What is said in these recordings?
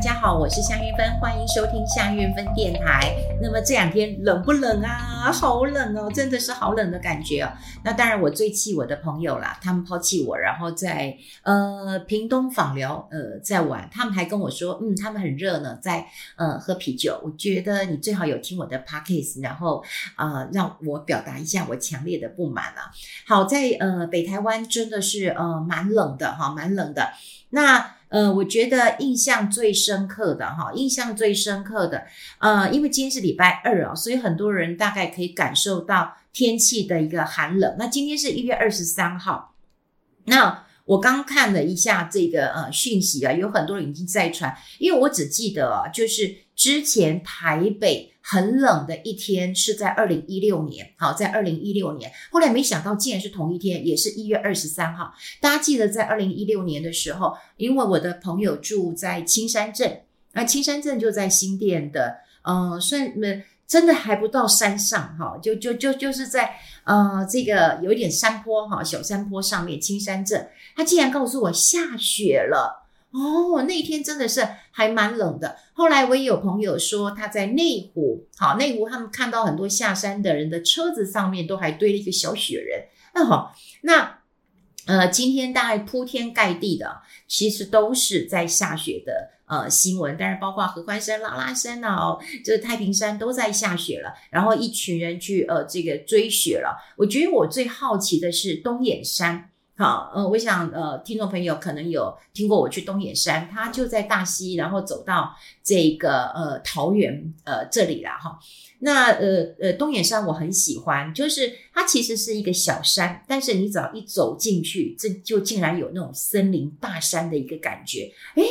大家好，我是夏韵芬，欢迎收听夏韵芬电台。那么这两天冷不冷啊？好冷哦，真的是好冷的感觉哦。那当然，我最气我的朋友啦，他们抛弃我，然后在呃屏东枋寮呃在玩，他们还跟我说，嗯，他们很热呢，在呃喝啤酒。我觉得你最好有听我的 podcast，然后啊、呃、让我表达一下我强烈的不满啊。好，在呃北台湾真的是呃蛮冷的哈，蛮冷的。那呃，我觉得印象最深刻的哈，印象最深刻的，呃，因为今天是礼拜二啊，所以很多人大概可以感受到天气的一个寒冷。那今天是一月二十三号，那我刚看了一下这个呃讯息啊，有很多人已经在传，因为我只记得啊，就是之前台北。很冷的一天是在二零一六年，好，在二零一六年，后来没想到竟然是同一天，也是一月二十三号。大家记得在二零一六年的时候，因为我的朋友住在青山镇，那青山镇就在新店的，呃，算真的还不到山上哈，就就就就是在呃这个有一点山坡哈，小山坡上面，青山镇，他竟然告诉我下雪了。哦，那天真的是还蛮冷的。后来我也有朋友说，他在内湖，好，内湖他们看到很多下山的人的车子上面都还堆了一个小雪人。那好，那呃，今天大概铺天盖地的，其实都是在下雪的呃新闻。当然，包括合欢山、拉拉山啊，哦，这个太平山都在下雪了。然后一群人去呃这个追雪了。我觉得我最好奇的是东眼山。好，呃，我想，呃，听众朋友可能有听过我去东野山，它就在大溪，然后走到这个呃桃园呃这里了哈。那呃呃东野山我很喜欢，就是它其实是一个小山，但是你只要一走进去，这就竟然有那种森林大山的一个感觉。诶，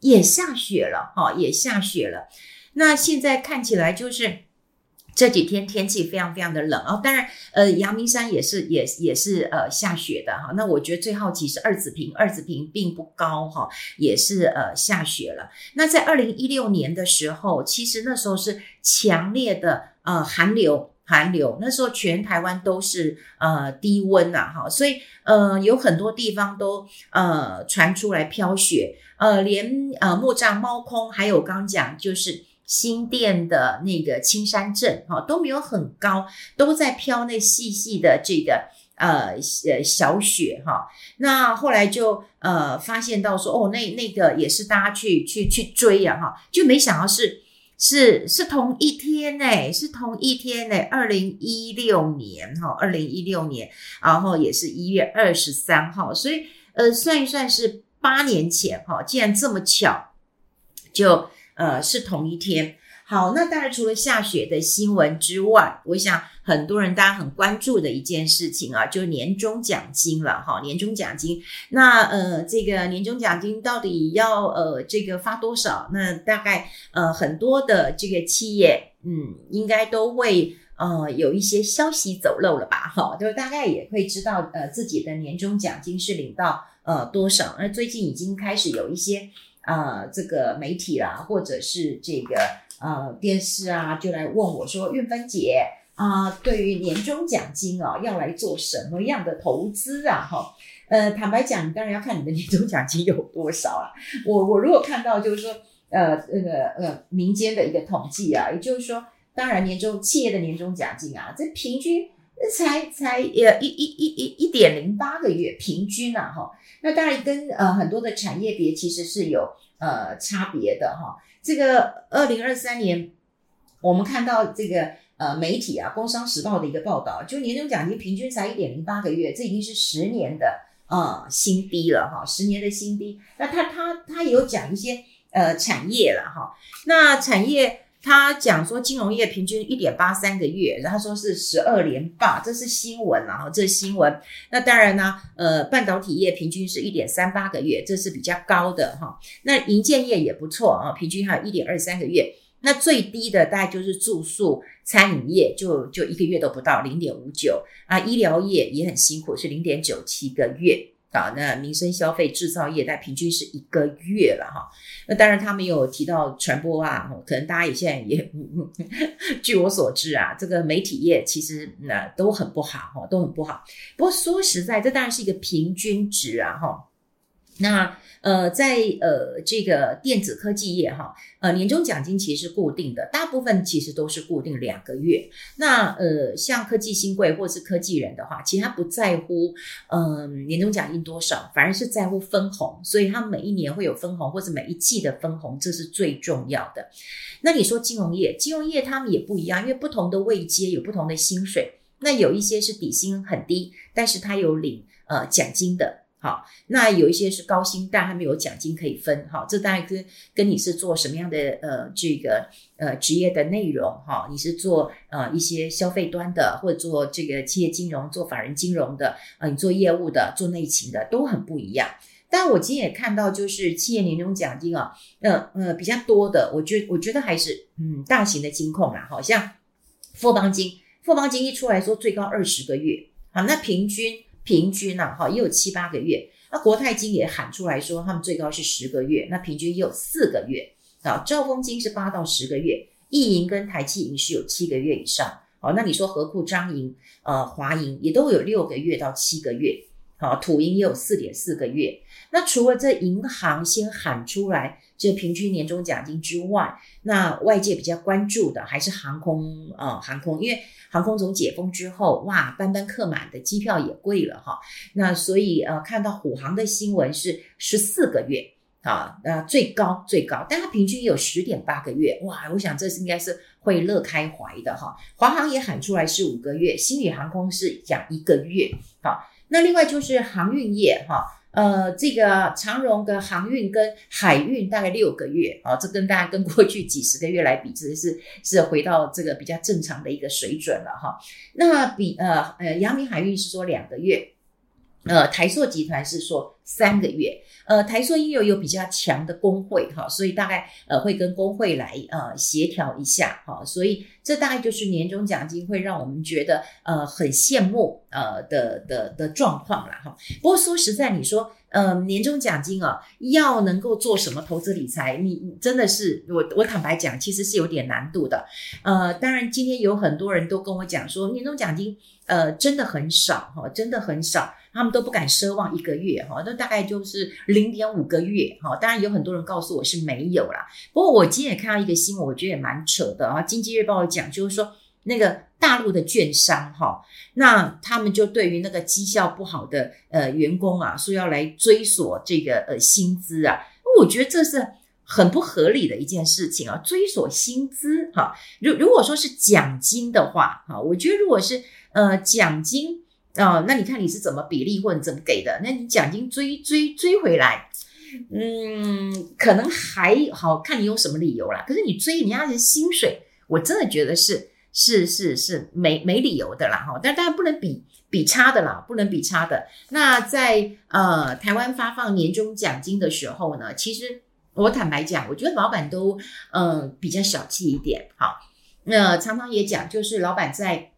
也下雪了哈，也下雪了。那现在看起来就是。这几天天气非常非常的冷哦，当然，呃，阳明山也是也也是呃下雪的哈。那我觉得最好奇是二子坪，二子坪并不高哈，也是呃下雪了。那在二零一六年的时候，其实那时候是强烈的呃寒流，寒流那时候全台湾都是呃低温呐哈，所以呃有很多地方都呃传出来飘雪，呃连呃木栅猫空，还有刚刚讲就是。新店的那个青山镇哈都没有很高，都在飘那细细的这个呃呃小雪哈。那后来就呃发现到说哦，那那个也是大家去去去追呀哈，就没想到是是是同一天诶，是同一天诶，二零一六年哈，二零一六年，然后也是一月二十三号，所以呃算一算是八年前哈，既然这么巧，就。呃，是同一天。好，那当然除了下雪的新闻之外，我想很多人大家很关注的一件事情啊，就是年终奖金了哈。年终奖金，那呃，这个年终奖金到底要呃这个发多少？那大概呃很多的这个企业，嗯，应该都会呃有一些消息走漏了吧？哈，就大概也会知道呃自己的年终奖金是领到呃多少。那最近已经开始有一些。啊、呃，这个媒体啦，或者是这个呃电视啊，就来问我说：“运芬姐啊、对于年终奖金啊，要来做什么样的投资啊？”哈，呃，坦白讲，你当然要看你的年终奖金有多少啊。我我如果看到就是说，呃，那个呃民间的一个统计啊，也就是说，当然年终企业的年终奖金啊，这平均才才呃一一一一一点零八个月平均啊，哈。那当然跟呃很多的产业别其实是有呃差别的哈。这个二零二三年，我们看到这个呃媒体啊，《工商时报》的一个报道，就年终奖金平均才一点零八个月，这已经是十年的呃新低了哈，十年的新低。那他他他有讲一些呃产业了哈，那产业。他讲说，金融业平均一点八三个月，然后说是十二连霸，这是新闻，啊这是新闻。那当然呢，呃，半导体业平均是一点三八个月，这是比较高的哈。那银建业也不错啊，平均还有一点二三个月。那最低的大概就是住宿餐饮业，就就一个月都不到零点五九啊。医疗业也很辛苦，是零点九七个月。啊，那民生消费制造业，但平均是一个月了哈。那当然，他没有提到传播啊，可能大家也现在也，据我所知啊，这个媒体业其实那都很不好哈，都很不好。不过说实在，这当然是一个平均值啊哈。那呃，在呃这个电子科技业哈，呃年终奖金其实是固定的，大部分其实都是固定两个月。那呃像科技新贵或是科技人的话，其实他不在乎嗯、年终奖金多少，反而是在乎分红，所以他每一年会有分红或者每一季的分红，这是最重要的。那你说金融业，金融业他们也不一样，因为不同的位阶有不同的薪水，那有一些是底薪很低，但是他有领呃奖金的。好，那有一些是高薪，但还没有奖金可以分。好，这大概跟跟你是做什么样的呃这个呃职业的内容哈？你是做呃一些消费端的，或者做这个企业金融、做法人金融的，呃，你做业务的、做内勤的都很不一样。但我今天也看到，就是企业年终奖金啊，呃呃比较多的，我觉我觉得还是嗯大型的金控啦，好像富邦金，富邦金一出来说最高二十个月，好，那平均。平均呐，哈，也有七八个月。那国泰金也喊出来说，他们最高是十个月，那平均也有四个月。啊，兆丰金是八到十个月，意银跟台气银是有七个月以上。好，那你说何库张银、呃华银也都有六个月到七个月。好，土银也有四点四个月。那除了这银行先喊出来这平均年终奖金之外，那外界比较关注的还是航空啊、航空，因为航空从解封之后，哇，班班客满的机票也贵了哈。那所以呃，看到虎航的新闻是十四个月啊，那最高最高，但它平均也有十点八个月，哇，我想这是应该是会乐开怀的哈。华航也喊出来是五个月，星宇航空是讲一个月，好。那另外就是航运业哈，呃，这个长荣的航运跟海运大概六个月啊，这跟大家跟过去几十个月来比，这是是回到这个比较正常的一个水准了哈。那比呃呃阳明海运是说两个月，呃台塑集团是说三个月。呃，台塑因为有比较强的工会哈，所以大概呃会跟工会来呃协调一下哈，所以这大概就是年终奖金会让我们觉得呃很羡慕呃的的的状况了哈。不过说实在，你说呃年终奖金啊要能够做什么投资理财，你真的是我我坦白讲，其实是有点难度的。呃，当然今天有很多人都跟我讲说年终奖金呃真的很少哈，真的很少。他们都不敢奢望一个月哈，那大概就是零点五个月哈。当然有很多人告诉我是没有啦。不过我今天也看到一个新闻，我觉得也蛮扯的啊。经济日报讲就是说，那个大陆的券商哈，那他们就对于那个绩效不好的呃员工啊，说要来追索这个呃薪资啊。我觉得这是很不合理的一件事情啊，追索薪资哈。如如果说是奖金的话哈，我觉得如果是呃奖金。哦，那你看你是怎么比例或者怎么给的？那你奖金追追追回来，嗯，可能还好看你有什么理由啦。可是你追人家的薪水，我真的觉得是是是是没没理由的啦哈。但当然不能比比差的啦，不能比差的。那在呃台湾发放年终奖金的时候呢，其实我坦白讲，我觉得老板都嗯、比较小气一点。好，那常常也讲，就是老板在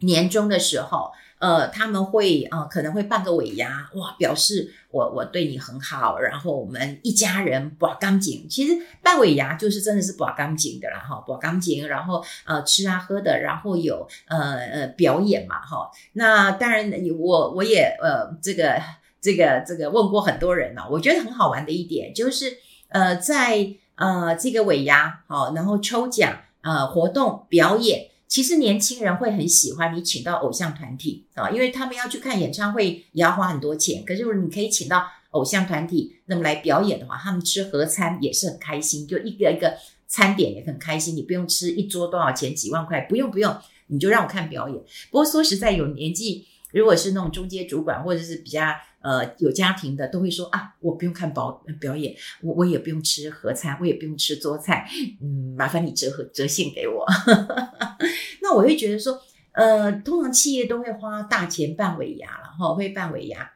年终的时候。呃，他们会呃，可能会办个尾牙，哇，表示我我对你很好，然后我们一家人博感情。其实办尾牙就是真的是博感情的啦，哈，博感情，然后呃吃啊喝的，然后有呃呃表演嘛，哈。那当然，我我也呃这个这个这个问过很多人呢，我觉得很好玩的一点就是呃在呃这个尾牙好，然后抽奖呃活动表演。其实年轻人会很喜欢你请到偶像团体啊，因为他们要去看演唱会也要花很多钱。可是如果你可以请到偶像团体，那么来表演的话，他们吃合餐也是很开心，就一个一个餐点也很开心。你不用吃一桌多少钱几万块，不用不用，你就让我看表演。不过说实在，有年纪，如果是那种中阶主管或者是比较。呃，有家庭的都会说啊，我不用看表表演，我我也不用吃盒餐，我也不用吃桌菜，嗯，麻烦你折合折现给我。那我会觉得说，呃，通常企业都会花大钱办尾牙了哈，会办尾牙。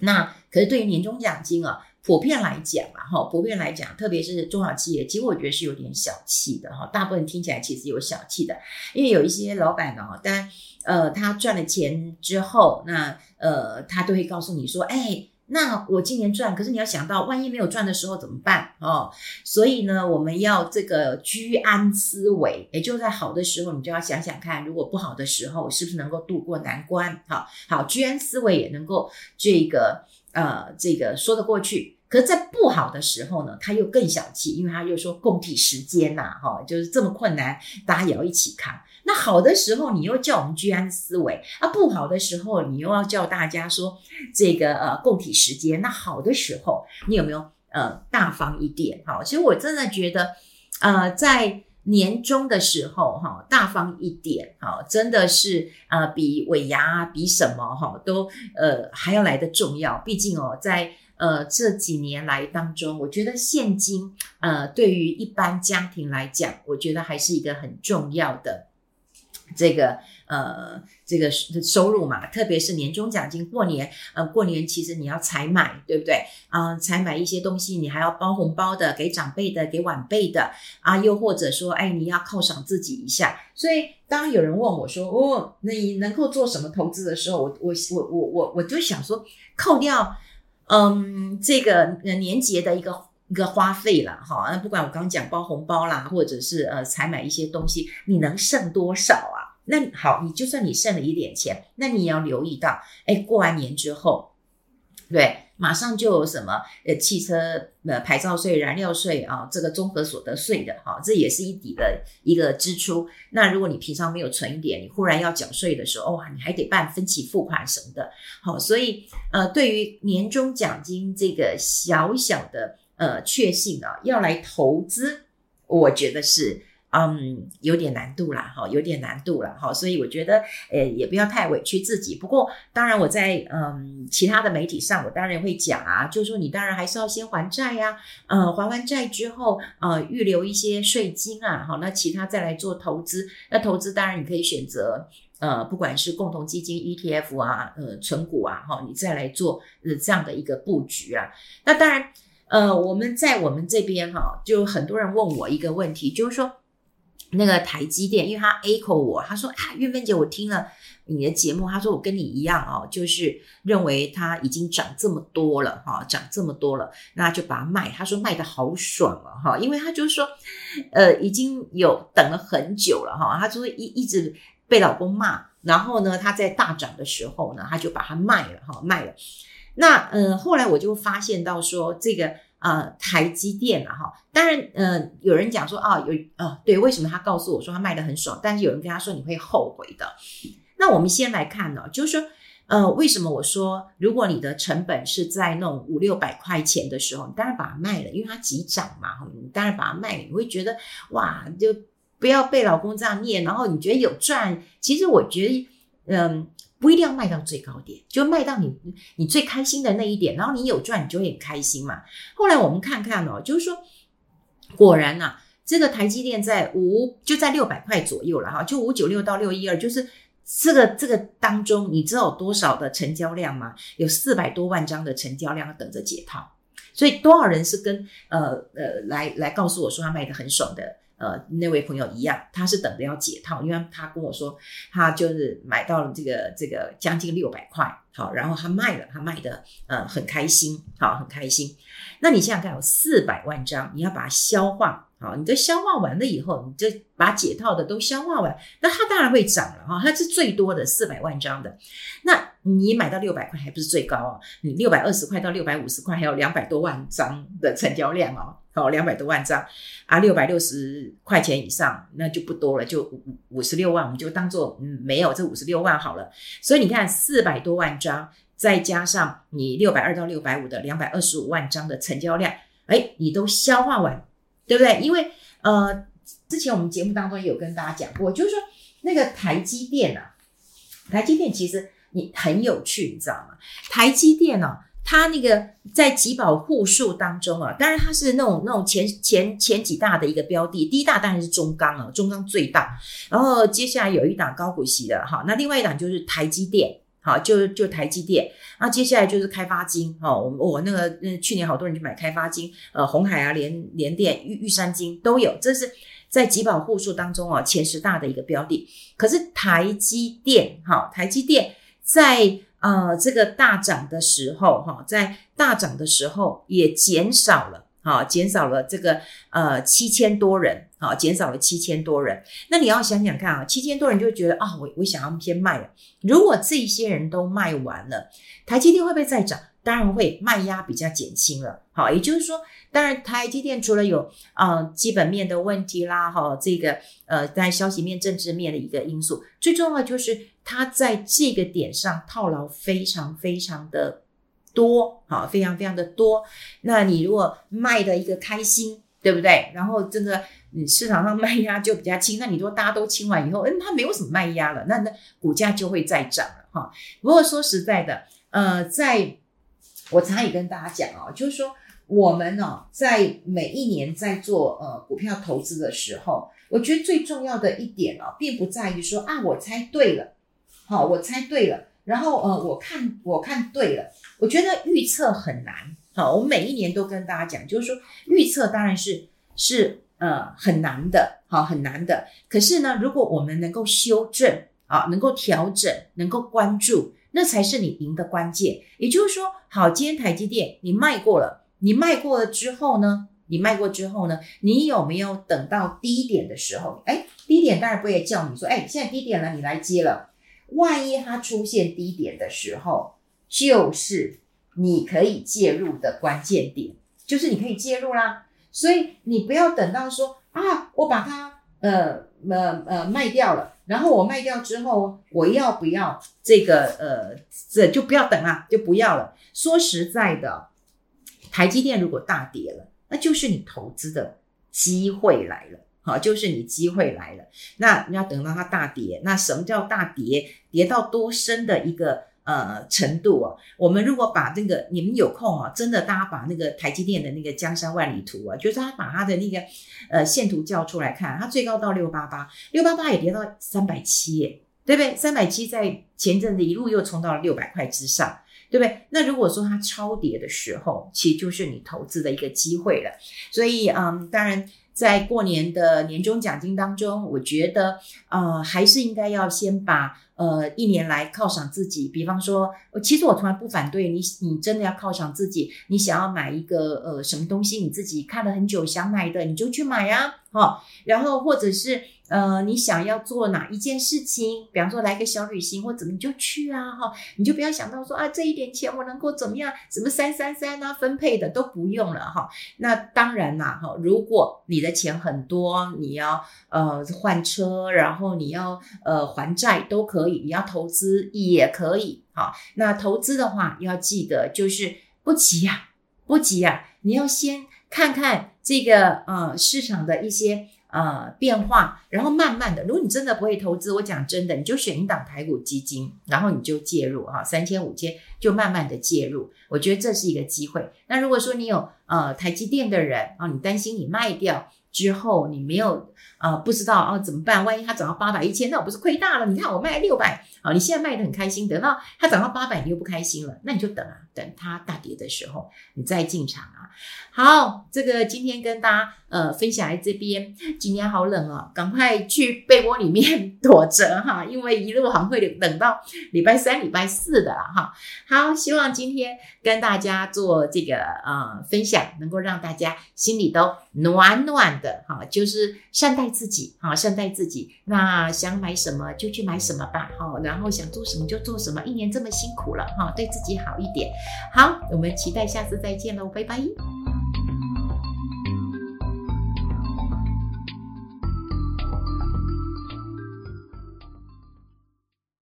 那可是对于年终奖金啊。普遍来讲啊，哈，普遍来讲，特别是中小企业，其实我觉得是有点小气的哈。大部分听起来其实有小气的，因为有一些老板呢，当，呃，他赚了钱之后，那呃，他都会告诉你说，哎，那我今年赚，可是你要想到，万一没有赚的时候怎么办哦？所以呢，我们要这个居安思危，也就在好的时候，你就要想想看，如果不好的时候，是不是能够度过难关？好好，居安思危也能够这个。呃这个说得过去。可是，在不好的时候呢，他又更小气，因为他又说共体时间呐，哈，就是这么困难，大家也要一起扛。那好的时候，你又叫我们居安思危啊；不好的时候，你又要叫大家说这个呃共体时间。那好的时候，你有没有呃大方一点？哈，其实我真的觉得，呃，在年终的时候，哈，大方一点，哈，真的是呃比尾牙比什么哈都呃还要来的重要。毕竟哦，在呃，这几年来当中，我觉得现金，呃，对于一般家庭来讲，我觉得还是一个很重要的这个呃这个收入嘛。特别是年终奖金，过年，呃，过年其实你要采买，对不对？啊、采买一些东西，你还要包红包的，给长辈的，给晚辈的啊，又或者说，哎，你要犒赏自己一下。所以，当有人问我说，哦，那你能够做什么投资的时候，我我我我我我就想说，扣掉。嗯，这个年节的一个一个花费了哈，那不管我刚讲包红包啦，或者是呃采买一些东西，你能剩多少啊？那好，你就算你剩了一点钱，那你也要留意到，哎，过完年之后，对。马上就有什么呃汽车呃牌照税、燃料税啊，这个综合所得税的哈，这也是一笔的一个支出。那如果你平常没有存一点，你忽然要缴税的时候，哇，你还得办分期付款什么的。好，所以呃，对于年终奖金这个小小的呃确信啊，要来投资，我觉得是。嗯，有点难度啦，哈，有点难度了，哈，所以我觉得，呃，也不要太委屈自己。不过，当然我在嗯其他的媒体上，我当然会讲啊，就是说你当然还是要先还债呀，呃，还完债之后，呃，预留一些税金啊，好，那其他再来做投资。那投资当然你可以选择，呃，不管是共同基金、ETF 啊，呃，存股啊，哈，你再来做呃这样的一个布局啊。那当然，呃，我们在我们这边哈，就很多人问我一个问题，就是说。那个台积电，因为他 echo 我，他说啊，韵芬姐，我听了你的节目，他说我跟你一样哦，就是认为它已经涨这么多了哈，涨这么多了，那就把它卖。他说卖得好爽了哈，因为他就说，呃，已经有等了很久了哈，他就是一一直被老公骂，然后呢，他在大涨的时候呢，他就把它卖了哈，卖了。那呃，后来我就发现到说这个。呃，台积电啊，哈，当然，呃，有人讲说啊，有啊、对，为什么他告诉我说他卖得很爽？但是有人跟他说你会后悔的。那我们先来看呢，就是说，呃，为什么我说如果你的成本是在那种五六百块钱的时候，你当然把它卖了，因为它急涨嘛，你当然把它卖了，你会觉得哇，就不要被老公这样念，然后你觉得有赚。其实我觉得，嗯、不一定要卖到最高点，就卖到你你最开心的那一点，然后你有赚，你就会很开心嘛。后来我们看看哦，就是说，果然呐、啊，这个台积电在五就在六百块左右了哈，就五九六到六一二，就是这个这个当中，你知道有多少的成交量吗？有四百多万张的成交量等着解套，所以多少人是跟呃呃来来告诉我说他卖的很爽的。呃，那位朋友一样，他是等着要解套，因为他跟我说，他就是买到了这个这个将近六百块，好，然后他卖了，他卖的呃很开心，好，很开心。那你想想看，有四百万张，你要把它消化，好，你这消化完了以后，你就把解套的都消化完，那它当然会涨了哈，它是最多的四百万张的，那。你买到六百块还不是最高哦，你六百二十块到六百五十块还有两百多万张的成交量哦，好，两百多万张啊，六百六十块钱以上那就不多了，就五五十六万，我们就当做嗯没有这五十六万好了。所以你看四百多万张，再加上你六百二到六百五的两百二十五万张的成交量，哎，你都消化完，对不对？因为呃，之前我们节目当中也有跟大家讲过，就是说那个台积电啊，台积电其实。你很有趣，你知道吗？台积电呢、啊，它那个在集保户数当中啊，当然它是那种那种前前前几大的一个标的，第一大当然是中钢啊，中钢最大，然后接下来有一档高股息的哈，那另外一档就是台积电，好，就就台积电，那接下来就是开发金，哈，我我那个嗯去年好多人去买开发金，呃，红海啊，联联电、玉玉山金都有，这是在集保户数当中啊前十大的一个标的，可是台积电，哈，台积电。在呃这个大涨的时候，哈，在大涨的时候也减少了，哈，减少了这个呃七千多人，哈，减少了七千多人。那你要想想看啊，七千多人就觉得啊，我我想要先卖了。如果这些人都卖完了，台积电会不会再涨？当然会卖压比较减轻了。好，也就是说，当然台积电除了有啊、基本面的问题啦，哈，这个呃在消息面、政治面的一个因素，最重要就是它在这个点上套牢非常非常的多，好，非常非常的多。那你如果卖的一个开心，对不对？然后真的你市场上卖压就比较轻，那你说大家都清完以后，嗯，它没有什么卖压了，那那股价就会再涨了，哈。不过说实在的，呃，在我常也跟大家讲哦，就是说我们哦，在每一年在做呃股票投资的时候，我觉得最重要的一点哦，并不在于说啊，我猜对了，好，我猜对了，然后呃，我看我看对了，我觉得预测很难。好，我每一年都跟大家讲，就是说预测当然是是呃很难的，好，很难的。可是呢，如果我们能够修正啊，能够调整，能够关注，那才是你赢的关键。也就是说，好，今天台积电你卖过了，你卖过了之后呢，你卖过之后呢，你有没有等到低点的时候？哎，低点当然不会叫你说，哎，现在低点了，你来接了。万一它出现低点的时候，就是。你可以介入的关键点，就是你可以介入啦，所以你不要等到说啊，我把它呃呃呃卖掉了，然后我卖掉之后，我要不要这个呃这就不要等啊，就不要了。说实在的，台积电如果大跌了，那就是你投资的机会来了，好，就是你机会来了。那你要等到它大跌，那什么叫大跌？跌到多深的一个？呃，程度哦，我们如果把那个，你们有空啊，真的大家把那个台积电的那个江山万里图啊，就是他把他的那个呃线图叫出来看，它最高到六八八，六八八也跌到三百七耶，对不对？三百七在前阵子一路又冲到了六百块之上，对不对？那如果说它超跌的时候，其实就是你投资的一个机会了。所以，嗯，当然。在过年的年终奖金当中，我觉得，呃，还是应该要先把，呃，一年来犒赏自己。比方说，其实我从来不反对你，你真的要犒赏自己，你想要买一个，呃，什么东西，你自己看了很久想买的，你就去买啊，哈。然后或者是。呃，你想要做哪一件事情？比方说来个小旅行或怎么，你就去啊哈！你就不要想到说啊，这一点钱我能够怎么样？什么三三三啊，分配的都不用了哈。那当然啦哈，如果你的钱很多，你要呃换车，然后你要呃还债都可以，你要投资也可以好。那投资的话要记得就是不急呀，不急呀，你要先看看这个呃市场的一些。呃，变化，然后慢慢的，如果你真的不会投资，我讲真的，你就选一档台股基金，然后你就介入哈，三千五千就慢慢的介入，我觉得这是一个机会。那如果说你有呃台积电的人啊，你担心你卖掉之后你没有呃不知道啊怎么办？万一它涨到八百一千，那我不是亏大了？你看我卖六百。啊，你现在卖的很开心，等到它涨到八百，你又不开心了，那你就等啊，等它大跌的时候，你再进场啊。好，这个今天跟大家呃分享在这边，今天好冷哦，赶快去被窝里面躲着哈，因为一路好像会冷到礼拜三、礼拜四的哈。好，希望今天跟大家做这个呃分享，能够让大家心里都暖暖的哈，就是善待自己哈，善待自己。那想买什么就去买什么吧，好，然后想做什么就做什么，一年这么辛苦了哈，对自己好一点。好，我们期待下次再见喽，拜拜。